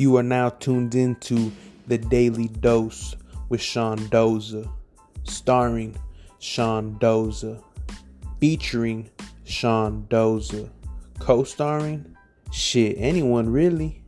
You are now tuned into the Daily Doze with Sean Doza, starring Sean Doza, featuring Sean Doza, co starring shit, anyone really.